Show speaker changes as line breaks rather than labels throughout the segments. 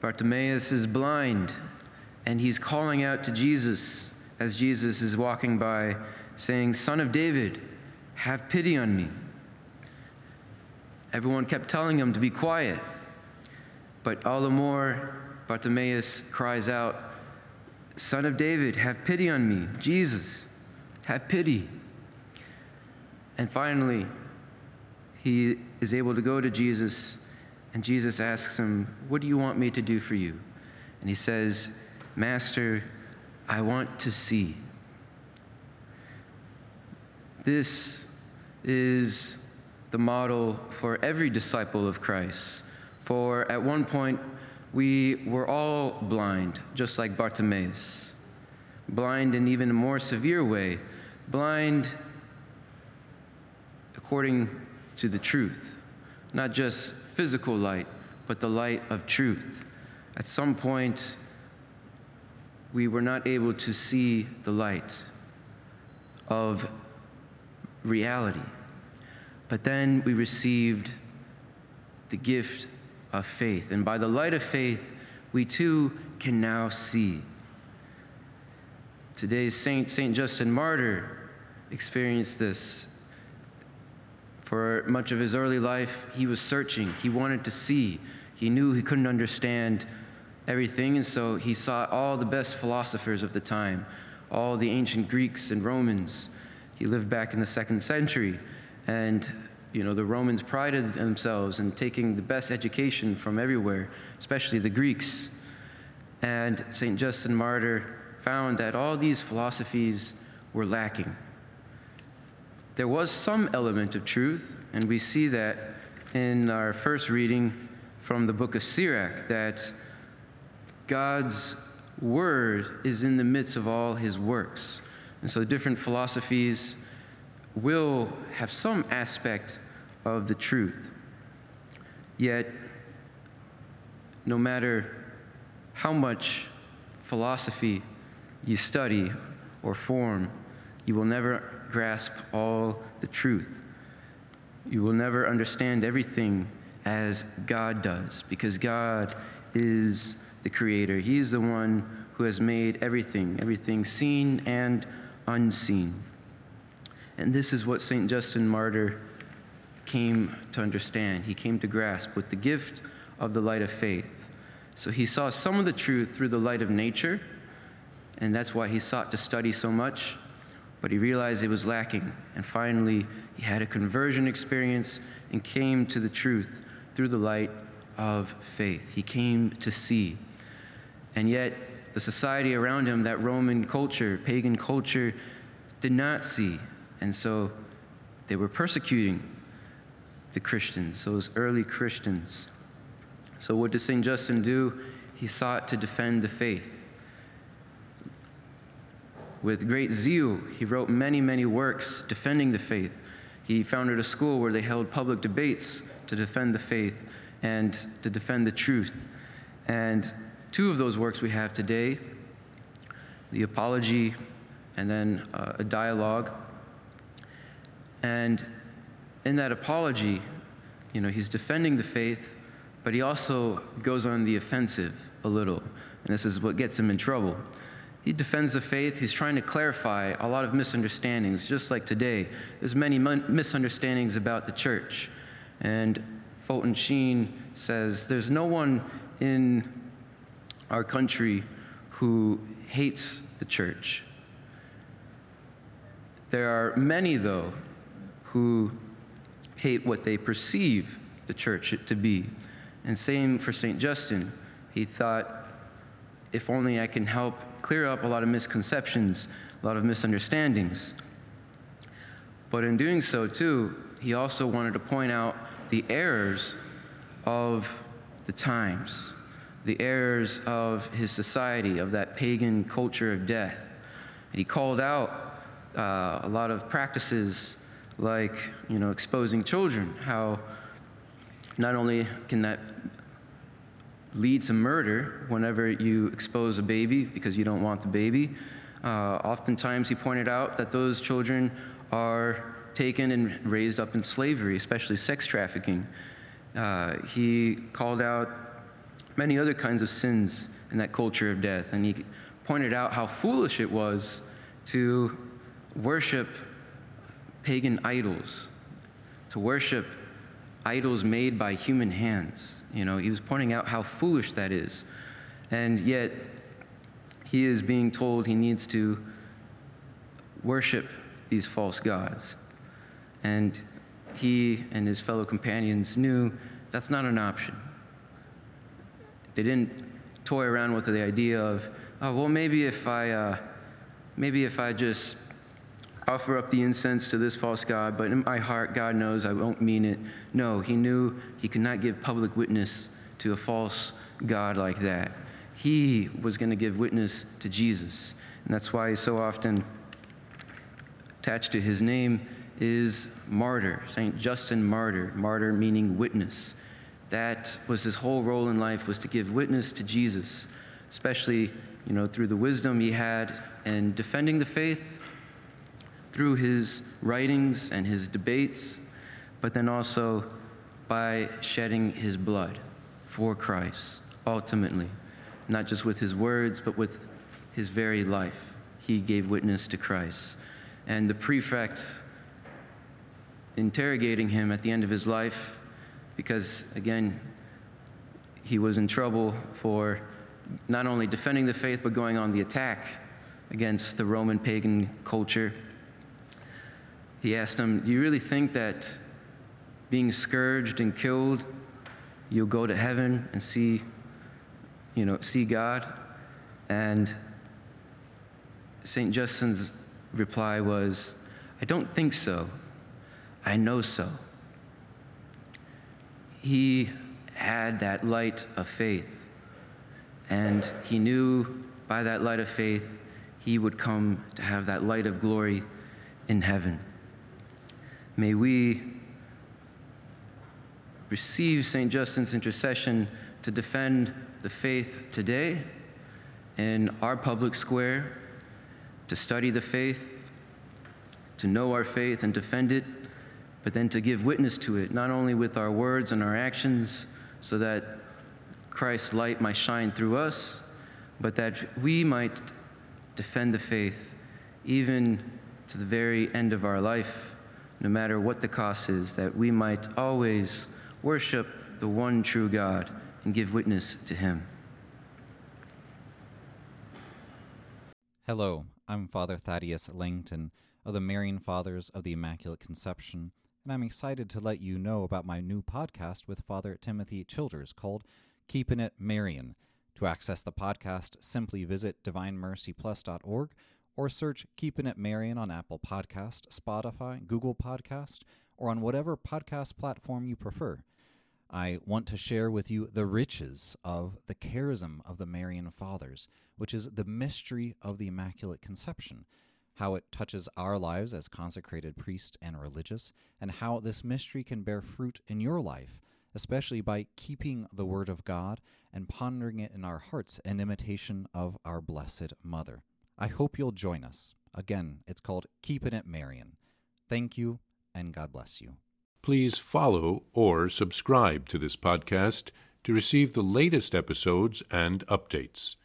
Bartimaeus is blind, and he's calling out to Jesus as Jesus is walking by, saying, Son of David, have pity on me. Everyone kept telling him to be quiet, but all the more Bartimaeus cries out, Son of David, have pity on me. Jesus, have pity. And finally, he is able to go to Jesus, and Jesus asks him, What do you want me to do for you? And he says, Master, I want to see. This is the model for every disciple of Christ. For at one point, we were all blind, just like Bartimaeus. Blind in even a more severe way, blind according to the truth, not just physical light, but the light of truth. At some point, we were not able to see the light of reality. But then we received the gift of faith. And by the light of faith, we too can now see. Today's Saint, Saint Justin Martyr, experienced this. For much of his early life, he was searching. He wanted to see. He knew he couldn't understand everything, and so he sought all the best philosophers of the time, all the ancient Greeks and Romans. He lived back in the second century, and you know, the Romans prided themselves in taking the best education from everywhere, especially the Greeks. And St. Justin Martyr found that all these philosophies were lacking. There was some element of truth, and we see that in our first reading from the book of Sirach, that God's word is in the midst of all his works. And so different philosophies will have some aspect of the truth. Yet, no matter how much philosophy you study or form, you will never grasp all the truth. You will never understand everything as God does, because God is the creator. He is the one who has made everything, everything seen and unseen. And this is what St. Justin Martyr came to understand. He came to grasp with the gift of the light of faith. So he saw some of the truth through the light of nature, and that's why he sought to study so much. But he realized it was lacking. And finally, he had a conversion experience and came to the truth through the light of faith. He came to see. And yet, the society around him, that Roman culture, pagan culture, did not see. And so they were persecuting the Christians, those early Christians. So, what did St. Justin do? He sought to defend the faith. With great zeal, he wrote many, many works defending the faith. He founded a school where they held public debates to defend the faith and to defend the truth. And two of those works we have today the Apology and then uh, a dialogue. And in that apology, you know, he's defending the faith, but he also goes on the offensive a little. And this is what gets him in trouble. He defends the faith. He's trying to clarify a lot of misunderstandings, just like today. There's many misunderstandings about the church. And Fulton Sheen says there's no one in our country who hates the church. There are many, though, who hate what they perceive the church to be. And same for St. Justin. He thought, if only I can help clear up a lot of misconceptions, a lot of misunderstandings. But in doing so, too, he also wanted to point out the errors of the times, the errors of his society, of that pagan culture of death. And he called out uh, a lot of practices like you know exposing children how not only can that lead to murder whenever you expose a baby because you don't want the baby uh, oftentimes he pointed out that those children are taken and raised up in slavery especially sex trafficking uh, he called out many other kinds of sins in that culture of death. And he pointed out how foolish it was to worship pagan idols, to worship idols made by human hands. You know, he was pointing out how foolish that is. And yet, he is being told he needs to worship these false gods. And he and his fellow companions knew that's not an option. They didn't toy around with the idea of, oh, well, maybe if I, uh, maybe if I just offer up the incense to this false God, but in my heart, God knows I won't mean it. No, he knew he could not give public witness to a false God like that. He was going to give witness to Jesus. And that's why so often attached to his name is martyr, St. Justin Martyr, martyr meaning witness. That was his whole role in life was to give witness to Jesus, especially, you know, through the wisdom he had and defending the faith, through his writings and his debates, but then also by shedding his blood for Christ, ultimately, not just with his words, but with his very life. He gave witness to Christ. And the prefects interrogating him at the end of his life because, again, he was in trouble for not only defending the faith, but going on the attack against the Roman pagan culture. He asked him, Do you really think that being scourged and killed, you'll go to heaven and see, you know, see God? And St. Justin's reply was, I don't think so. I know so. He had that light of faith, and he knew by that light of faith he would come to have that light of glory in heaven. May we receive St. Justin's intercession to defend the faith today in our public square, to study the faith, to know our faith and defend it but then to give witness to it, not only with our words and our actions, so that Christ's light might shine through us, but that we might defend the faith even to the very end of our life, no matter what the cost is, that we might always worship the one true God and give witness to Him.
Hello, I'm Father Thaddeus Lancton of the Marian Fathers of the Immaculate Conception and I'm excited to let you know about my new podcast with Father Timothy Childers called Keeping It Marian. To access the podcast, simply visit divinemercyplus.org or search Keeping It Marian on Apple Podcast, Spotify, Google Podcast, or on whatever podcast platform you prefer. I want to share with you the riches of the charism of the Marian Fathers, which is the mystery of the Immaculate Conception how it touches our lives as consecrated priests and religious, and how this mystery can bear fruit in your life, especially by keeping the Word of God and pondering it in our hearts in imitation of our Blessed Mother. I hope you'll join us. Again, it's called Keeping It Marian. Thank you, and God bless you.
Please follow or subscribe to this podcast to receive the latest episodes and updates.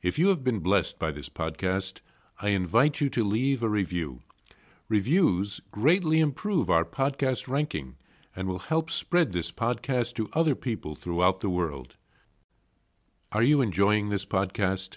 If you have been blessed by this podcast, I invite you to leave a review. Reviews greatly improve our podcast ranking and will help spread this podcast to other people throughout the world. Are you enjoying this podcast?